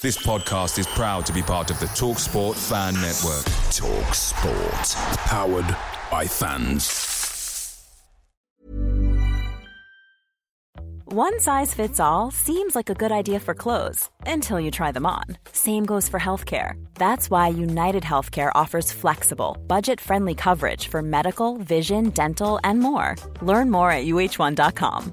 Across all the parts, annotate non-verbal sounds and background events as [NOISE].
This podcast is proud to be part of the Talk Sport Fan Network. Talk Sport. Powered by fans. One size fits all seems like a good idea for clothes until you try them on. Same goes for healthcare. That's why United Healthcare offers flexible, budget friendly coverage for medical, vision, dental, and more. Learn more at uh1.com.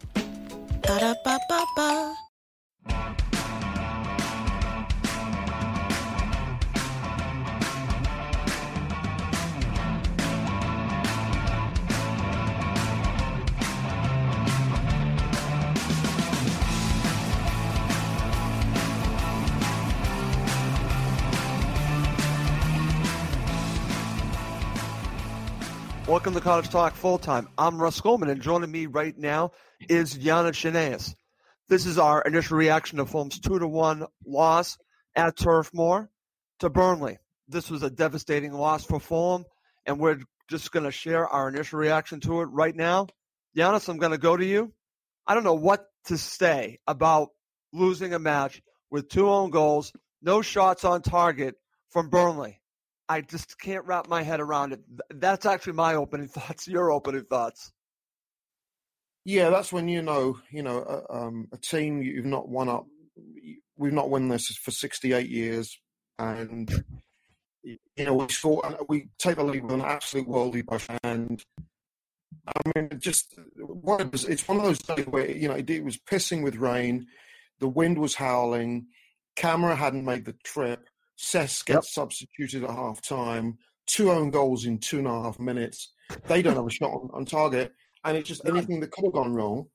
To Cottage Talk Full Time. I'm Russ Goldman, and joining me right now is Yana Chineas. This is our initial reaction to Fulham's 2 to 1 loss at Turf Moor to Burnley. This was a devastating loss for Fulham, and we're just going to share our initial reaction to it right now. Giannis, I'm going to go to you. I don't know what to say about losing a match with two own goals, no shots on target from Burnley. I just can't wrap my head around it. That's actually my opening [LAUGHS] thoughts. Your opening thoughts. Yeah, that's when you know, you know, a, um, a team you've not won up. We've not won this for 68 years, and you know we score. We take the lead with an absolute worldly push, and I mean, just it's one of those days where you know it was pissing with rain, the wind was howling, Kamara hadn't made the trip Cess gets yep. substituted at half time, two own goals in two and a half minutes. They don't have a shot on, on target. And it's just anything that could have gone wrong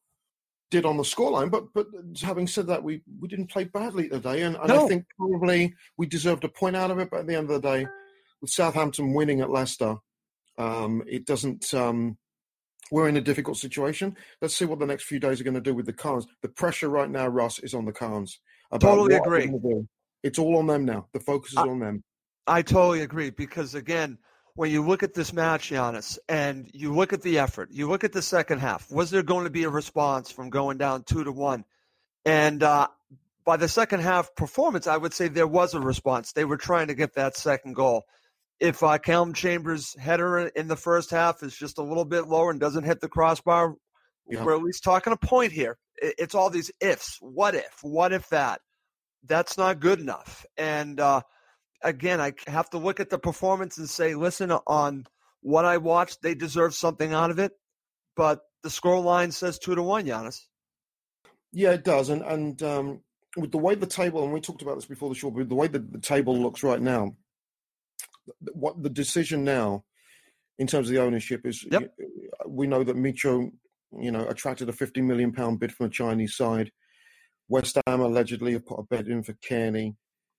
did on the scoreline. But but having said that, we, we didn't play badly today. And, and no. I think probably we deserved a point out of it. But at the end of the day, with Southampton winning at Leicester, um, it doesn't. Um, we're in a difficult situation. Let's see what the next few days are going to do with the Khans. The pressure right now, Russ, is on the Khans. Totally agree. It's all on them now. The focus is I, on them. I totally agree because again, when you look at this match, Giannis, and you look at the effort, you look at the second half. Was there going to be a response from going down two to one? And uh, by the second half performance, I would say there was a response. They were trying to get that second goal. If uh, Callum Chambers' header in the first half is just a little bit lower and doesn't hit the crossbar, yeah. we're at least talking a point here. It's all these ifs. What if? What if that? That's not good enough. And uh, again, I have to look at the performance and say, listen, on what I watched, they deserve something out of it. But the score line says two to one, Giannis. Yeah, it does. And and um, with the way the table, and we talked about this before the show, but the way the, the table looks right now, what the decision now in terms of the ownership is, yep. we know that Mitro, you know, attracted a fifty million pound bid from a Chinese side. West Ham allegedly have put a bid in for Cairney.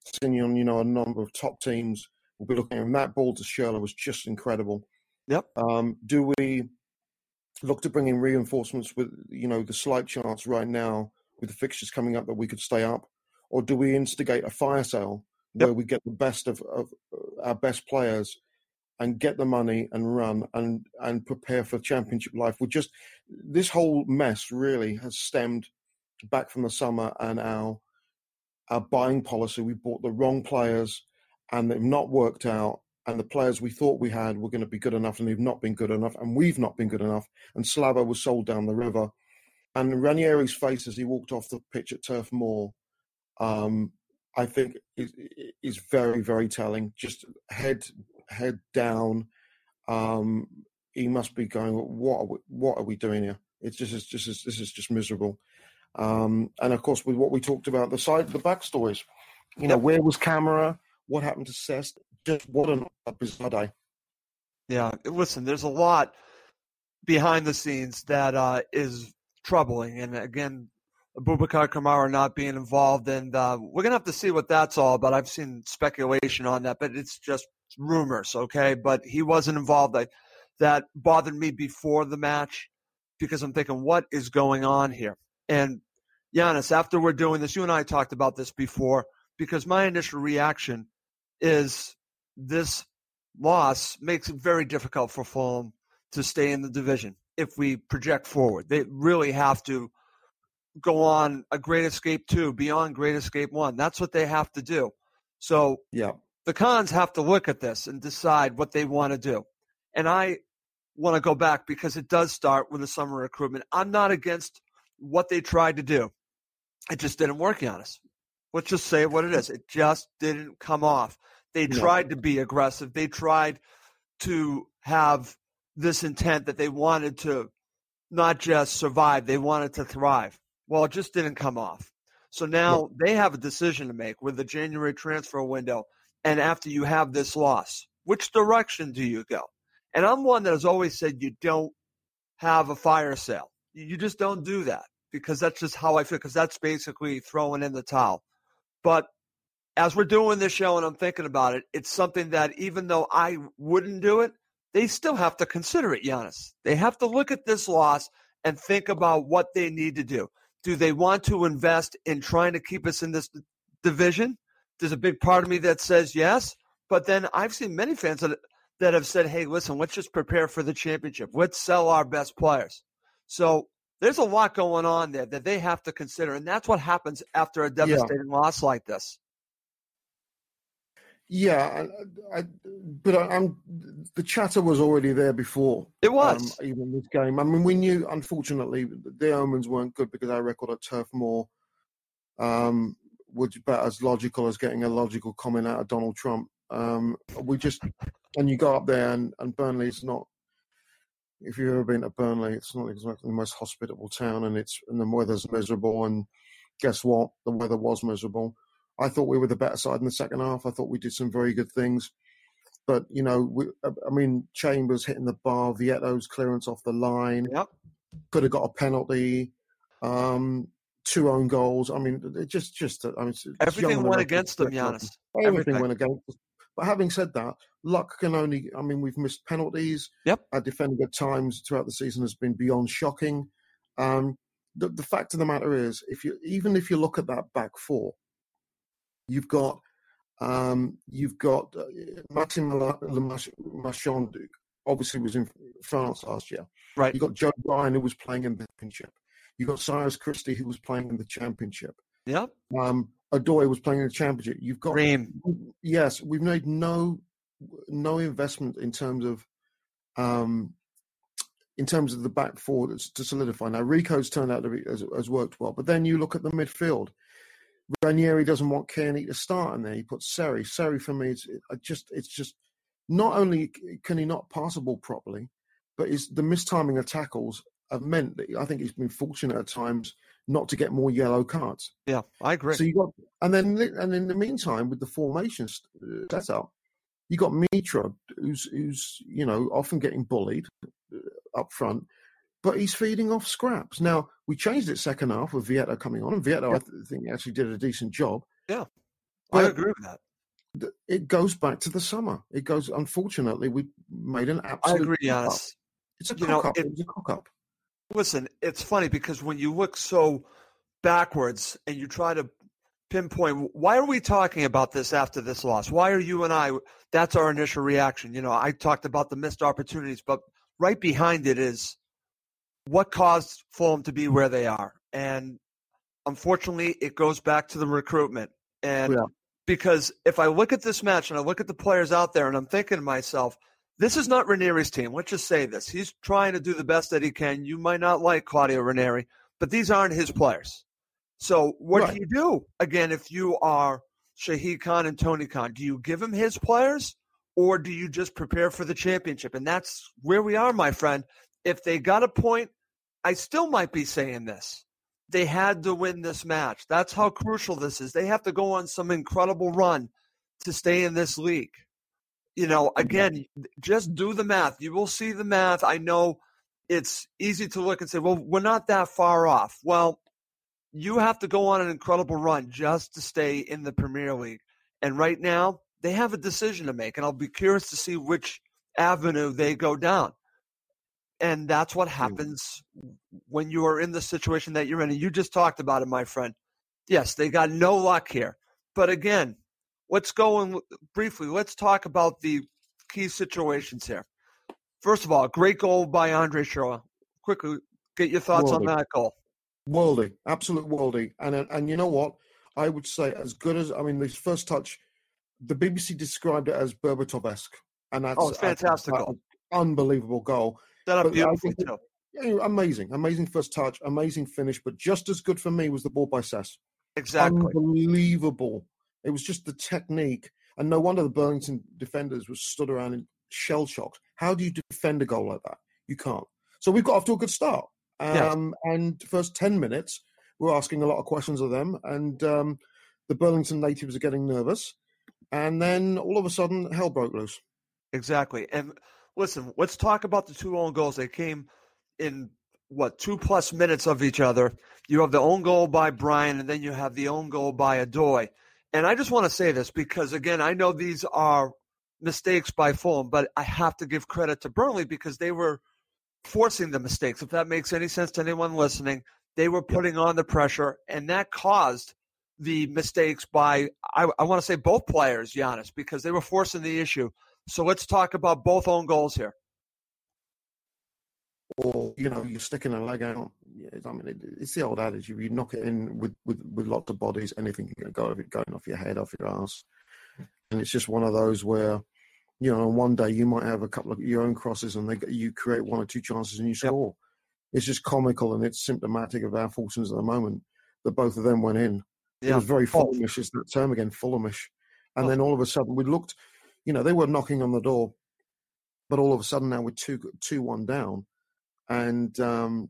Signon, you know, a number of top teams will be looking. And that ball to Schürrle was just incredible. Yep. Um, do we look to bring in reinforcements with, you know, the slight chance right now with the fixtures coming up that we could stay up? Or do we instigate a fire sale yep. where we get the best of, of our best players and get the money and run and, and prepare for championship life? We just, this whole mess really has stemmed back from the summer and our our buying policy. We bought the wrong players and they've not worked out. And the players we thought we had were going to be good enough and they've not been good enough. And we've not been good enough. And Slava was sold down the river. And Ranieri's face as he walked off the pitch at Turf Moor, um, I think is is very very telling. Just head head down. Um, he must be going. What are we, what are we doing here? It's just it's just this is just miserable. Um, and of course, with what we talked about, the side the backstories. You know, where was Kamara? What happened to Cesc? Just what an, a bizarre day. Yeah, listen, there's a lot behind the scenes that uh, is troubling, and again, Boubacar Kamara not being involved, and uh, we're gonna have to see what that's all about. I've seen speculation on that, but it's just rumors, okay? But he wasn't involved. I, that bothered me before the match because I'm thinking, what is going on here? And Giannis, after we're doing this, you and I talked about this before because my initial reaction is this loss makes it very difficult for Fulham to stay in the division if we project forward. They really have to go on a Great Escape 2, beyond Great Escape 1. That's what they have to do. So yeah. the Khans have to look at this and decide what they want to do. And I want to go back because it does start with the summer recruitment. I'm not against what they tried to do. It just didn't work, Giannis. Let's just say what it is. It just didn't come off. They No. tried to be aggressive. They tried to have this intent that they wanted to not just survive, they wanted to thrive. Well, it just didn't come off. So now they have a decision to make with the January transfer window. And after you have this loss, which direction do you go? And I'm one that has always said you don't have a fire sale. You just don't do that because that's just how I feel, because that's basically throwing in the towel. But as we're doing this show and I'm thinking about it, it's something that even though I wouldn't do it, they still have to consider it, Giannis. They have to look at this loss and think about what they need to do. Do they want to invest in trying to keep us in this division? There's a big part of me that says yes, but then I've seen many fans that that have said, "Hey, listen, let's just prepare for the championship. Let's sell our best players." So there's a lot going on there that they have to consider, and that's what happens after a devastating loss like this. Yeah, I, I, but I, I'm the chatter was already there before. It was. um, even this game. I mean, we knew unfortunately the omens weren't good because our record at Turf Moor um, was about as logical as getting a logical comment out of Donald Trump. Um, we just and you go up there and, and Burnley's not. If you've ever been to Burnley, it's not exactly the most hospitable town, and it's and the weather's miserable. And guess what? The weather was miserable. I thought we were the better side in the second half. I thought we did some very good things. But, you know, we, I mean, Chambers hitting the bar, Vietto's clearance off the line, Yep. could have got a penalty, um, two own goals. I mean, it just, just, I mean, Everything went against them. Giannis. Everything, Everything. went against us. But having said that, luck can only, I mean, we've missed penalties. Yep. Our defending at times throughout the season has been beyond shocking. Um, the, the fact of the matter is, if you even if you look at that back four, you've got um, you've got uh, Martin Marchand, obviously was in France last year. Right. You've got Joe Bryan, who was playing in the championship. You've got Cyrus Christie, who was playing in the championship. Yep. Um, Odoi was playing in the championship. You've got Ream. yes, we've made no no investment in terms of um, in terms of the back four that's to solidify. Now Rico's turned out to be has, has worked well, but then you look at the midfield. Ranieri doesn't want Cairney to start in there. He puts Seri. Seri for me, it's just it's just not only can he not pass the ball properly, but is the mistiming of tackles have meant that I think he's been fortunate at times not to get more yellow cards. Yeah, I agree. So you got, and then and in the meantime, with the formation uh, setup, you got Mitro, who's who's you know often getting bullied uh, up front, but he's feeding off scraps. Now we changed it second half with Vietto coming on, and Vietto I th- think actually did a decent job. Yeah, I agree with that. th- It goes back to the summer. It goes. Unfortunately, we made an absolute. I agree, cock-up. It's a You know, cock up. it- It was a cock up. Listen, it's funny because when you look so backwards and you try to pinpoint why are we talking about this after this loss? Why are you and I that's our initial reaction. You know, I talked about the missed opportunities, but right behind it is what caused Fulham to be where they are. And unfortunately, it goes back to the recruitment. And Yeah. because if I look at this match and I look at the players out there and I'm thinking to myself, this is not Ranieri's team. Let's just say this. He's trying to do the best that he can. You might not like Claudio Ranieri, but these aren't his players. So what Right. do you do again if you are Shahid Khan and Tony Khan? Do you give him his players or do you just prepare for the championship? And that's where we are, my friend. If they got a point, I still might be saying this. They had to win this match. That's how crucial this is. They have to go on some incredible run to stay in this league. You know, again, just do the math. You will see the math. I know it's easy to look and say, well, we're not that far off. Well, you have to go on an incredible run just to stay in the Premier League. And right now, they have a decision to make, and I'll be curious to see which avenue they go down. And that's what hmm. happens when you are in the situation that you're in. And you just talked about it, my friend. Yes, they got no luck here. But again, let's go and briefly, let's talk about the key situations here. First of all, great goal by Andre Schurrle. Quickly, get your thoughts on that goal. Worldy, absolute worldy. And uh, and you know what? I would say as good as I mean, this first touch, the BBC described it as Berbatov-esque, and that's oh, fantastic that's, goal, unbelievable goal. That up beautifully too. Yeah, amazing, amazing first touch, amazing finish. But just as good for me was the ball by Sess. Exactly, unbelievable. It was just the technique, and no wonder the Burlington defenders were stood around in shell shocked. How do you defend a goal like that? You can't. So we've got off to a good start. Um, yes. And first ten minutes, we're asking a lot of questions of them, and um, the Burlington natives are getting nervous. And then all of a sudden, hell broke loose. Exactly, and listen, let's talk about the two own goals. They came in what two plus minutes of each other. You have the own goal by Bryan, and then you have the own goal by Odoi. And I just want to say this because again, I know these are mistakes by Fulham, but I have to give credit to Burnley because they were forcing the mistakes. If that makes any sense to anyone listening, they were putting on the pressure, and that caused the mistakes by I, I want to say both players, Giannis, because they were forcing the issue. So let's talk about both own goals here. Or you know, you're sticking a leg out. I mean, it's the old adage: if you knock it in with with, with lots of bodies, anything can go of it going off your head, off your ass. And it's just one of those where, you know, on one day you might have a couple of your own crosses, and they you create one or two chances and you score. Yep. It's just comical, and it's symptomatic of our fortunes at the moment that both of them went in. Yeah. It was very oh. Fulhamish, is that term again, Fulhamish. And oh. then all of a sudden we looked you know, they were knocking on the door, but all of a sudden now we're two two one down, and um,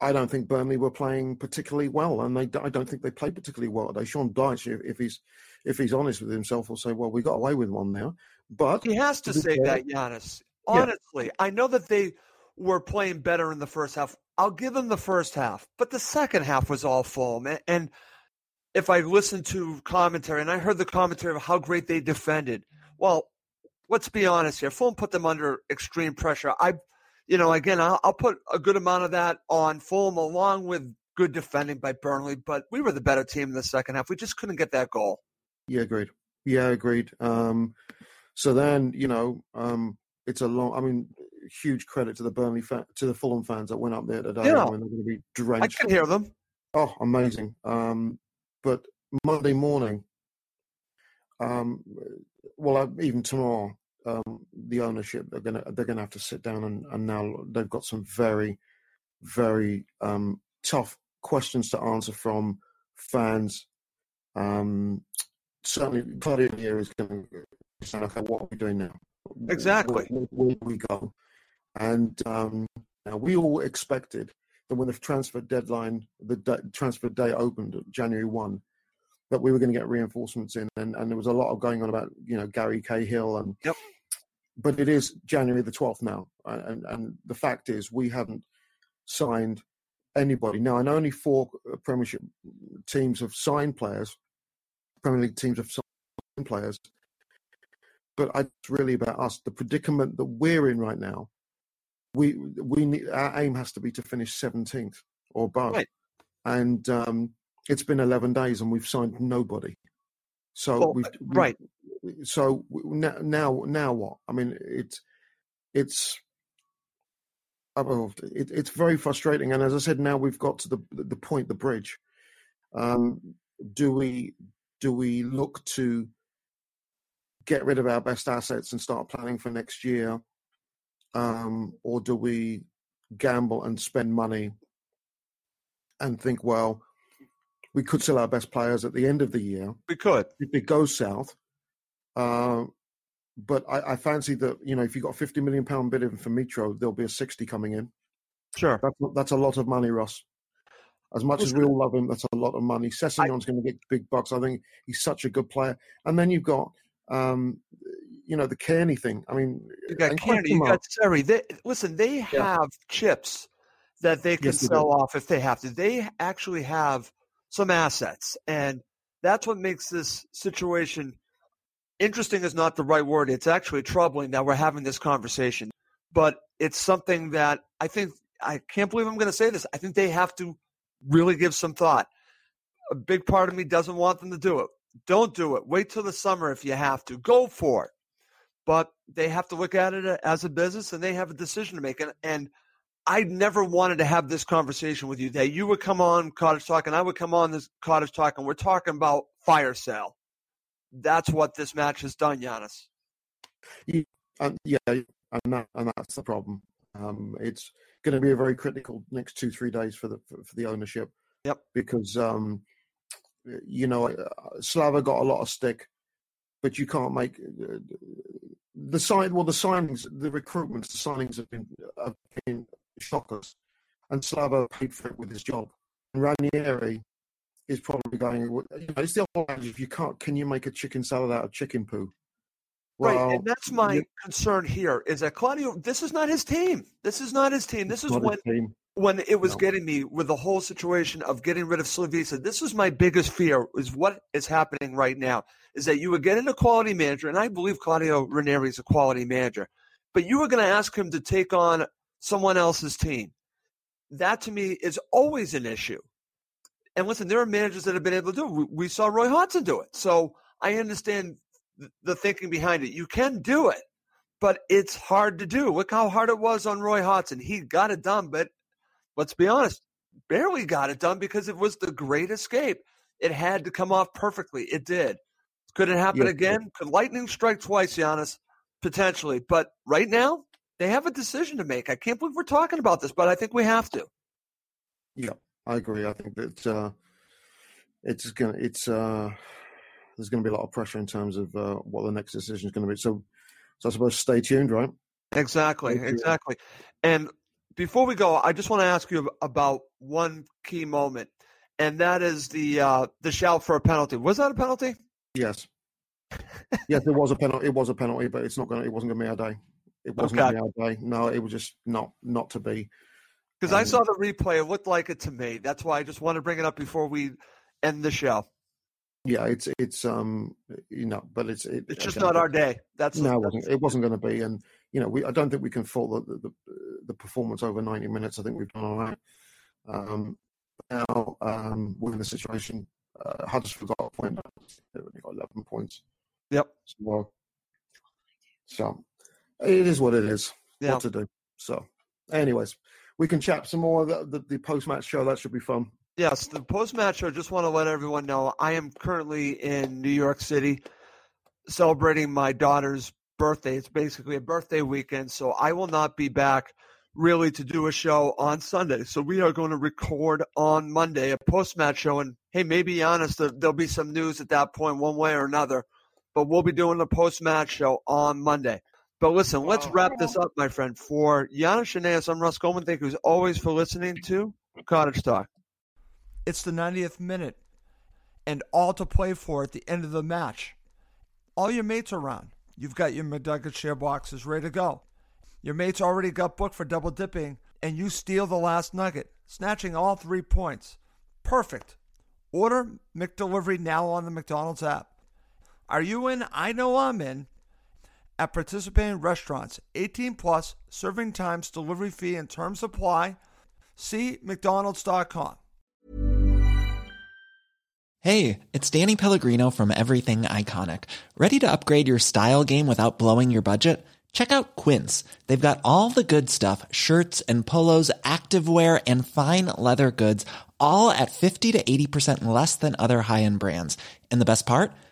I don't think Burnley were playing particularly well, and they I don't think they played particularly well today. Sean Dyche, if, if he's if he's honest with himself, will say, "Well, we got away with one now." But he has to say that, Giannis. Honestly, yeah. I know that they were playing better in the first half. I'll give them the first half, but the second half was all foam. And, and if I listened to commentary and I heard the commentary of how great they defended, well, let's be honest here. Fulham put them under extreme pressure. I, you know, again, I'll, I'll put a good amount of that on Fulham along with good defending by Burnley, but we were the better team in the second half. We just couldn't get that goal. Yeah, agreed. Yeah, agreed. Um, so then, you know, um, it's a long. I mean, huge credit to the Burnley fa- to the Fulham fans that went up there today. Yeah, I mean, they're going to be drenched. I can hear them. Oh, amazing! Um, but Monday morning, um, well, even tomorrow, um, the ownership they're gonna they're gonna have to sit down and, and now they've got some very, very um, tough questions to answer from fans. Um, certainly, Claudio here is going to say, "Okay, what are we doing now? Exactly, where, where, where we go?" And um, now we all expected that when the transfer deadline, the de- transfer day opened, January one, that we were going to get reinforcements in, and, and there was a lot of going on about you know Gary Cahill and. Yep. But it is January the twelfth now, and and the fact is we haven't signed anybody. Now I know only four uh, Premiership teams have signed players, Premier League teams have signed players, but it's really about us. The predicament that we're in right now, we we need, our aim has to be to finish seventeenth or above, right. and um, it's been 11 days and we've signed nobody. So well, we've, we've, right. So now, now, now what? I mean, it's it's it, it's very frustrating. And as I said, now we've got to the the point, the bridge. Um, do we do we look to get rid of our best assets and start planning for next year, um, or do we gamble and spend money and think, well, we could sell our best players at the end of the year. We could. If it goes south. Uh, but I, I, fancy that, you know, if you've got a 50 million pound bid in for Mitro, there'll be a 60 coming in. Sure. That's, that's a lot of money, Ross. As much as we all love him, that's a lot of money. Sessegnon's going to get big bucks. I think he's such a good player. And then you've got, um, you know, the Cairney thing. I mean, you got Cairney, you got. They, listen, they have yeah. chips that they can yes, sell off if they have to. They actually have some assets, and that's what makes this situation interesting. Is not the right word. It's actually troubling that we're having this conversation, but it's something that I think I can't believe I'm going to say this. I think they have to really give some thought. A big part of me doesn't want them to do it. Don't do it. Wait till the summer if you have to. Go for it. But they have to look at it as a business and they have a decision to make. And, and I never wanted to have this conversation with you that you would come on Cottage Talk and I would come on this Cottage Talk and we're talking about fire sale. That's what this match has done, Giannis. Yeah, and, yeah, and, that, and that's the problem. Um, it's going to be a very critical next two three days for the for, for the ownership. Yep. Because um, you know uh, Slava got a lot of stick, but you can't make uh, the sign. Well, the signings, the recruitments, the signings have been have been shockers, and Slava paid for it with his job. And Ranieri is probably going. You know, it's the old If you can't, can you make a chicken salad out of chicken poo? Well, right, and that's my you, concern here is that Claudio. This is not his team. This is not his team. This is when when it was no. getting me with the whole situation of getting rid of Slavisa. This was my biggest fear. Is what is happening right now is that you would get in a quality manager, and I believe Claudio Ranieri is a quality manager, but you were going to ask him to take on someone else's team. That to me is always an issue. And listen, there are managers that have been able to do it. We, saw Roy Hodgson do it. So I understand the thinking behind it. You can do it, but it's hard to do. Look how hard it was on Roy Hodgson. He got it done, but let's be honest, barely got it done because it was the great escape. It had to come off perfectly. It did. Could it happen yeah. again? Could lightning strike twice, Giannis? Potentially. But right now, they have a decision to make. I can't believe we're talking about this, but I think we have to. Yeah, I agree. I think that uh, it's gonna it's uh there's going to be a lot of pressure in terms of uh, what the next decision is going to be. So, so I suppose stay tuned, right? Exactly, exactly. And before we go, I just want to ask you about one key moment, and that is the uh, the shout for a penalty. Was that a penalty? Yes. yes, it was a penalty. It was a penalty, but it's not going. It wasn't going to be our day. It wasn't okay. our day. No, it was just not not to be. Because um, I saw the replay, it looked like it to me. That's why I just want to bring it up before we end the show. Yeah, it's it's um you know, but it's it, it's just not our day. That's no, it wasn't. It wasn't going to be, and you know, we I don't think we can fault the, the the performance over ninety minutes. I think we've done all right. Um, now um, we're in a situation. Uh, Huddersfield got a point. They've only got eleven points. Yep. So, so it is what it is. Yeah. What to do. So, anyways, we can chat some more. The, the, the post match show that should be fun. Yes, the post match. show. just want to let everyone know I am currently in New York City celebrating my daughter's birthday. It's basically a birthday weekend, so I will not be back really to do a show on Sunday. So we are going to record on Monday a post match show. And hey, maybe honest, there'll be some news at that point, one way or another. But we'll be doing a post match show on Monday. But listen, let's wrap this up, my friend. For Giannis Shanaeus, I'm Russ Goldman. Thank you as always for listening to Cottage Talk. It's the 90th minute and all to play for at the end of the match. All your mates are around. You've got your McNugget share boxes ready to go. Your mates already got booked for double dipping, and you steal the last nugget, snatching all three points. Perfect. Order McDelivery now on the McDonald's app. Are you in? I know I'm in. At participating restaurants, 18 plus, serving times, delivery fee, and terms apply. See McDonald's.com. Hey, it's Danny Pellegrino from Everything Iconic. Ready to upgrade your style game without blowing your budget? Check out Quince. They've got all the good stuff shirts and polos, activewear, and fine leather goods, all at 50 to 80% less than other high end brands. And the best part?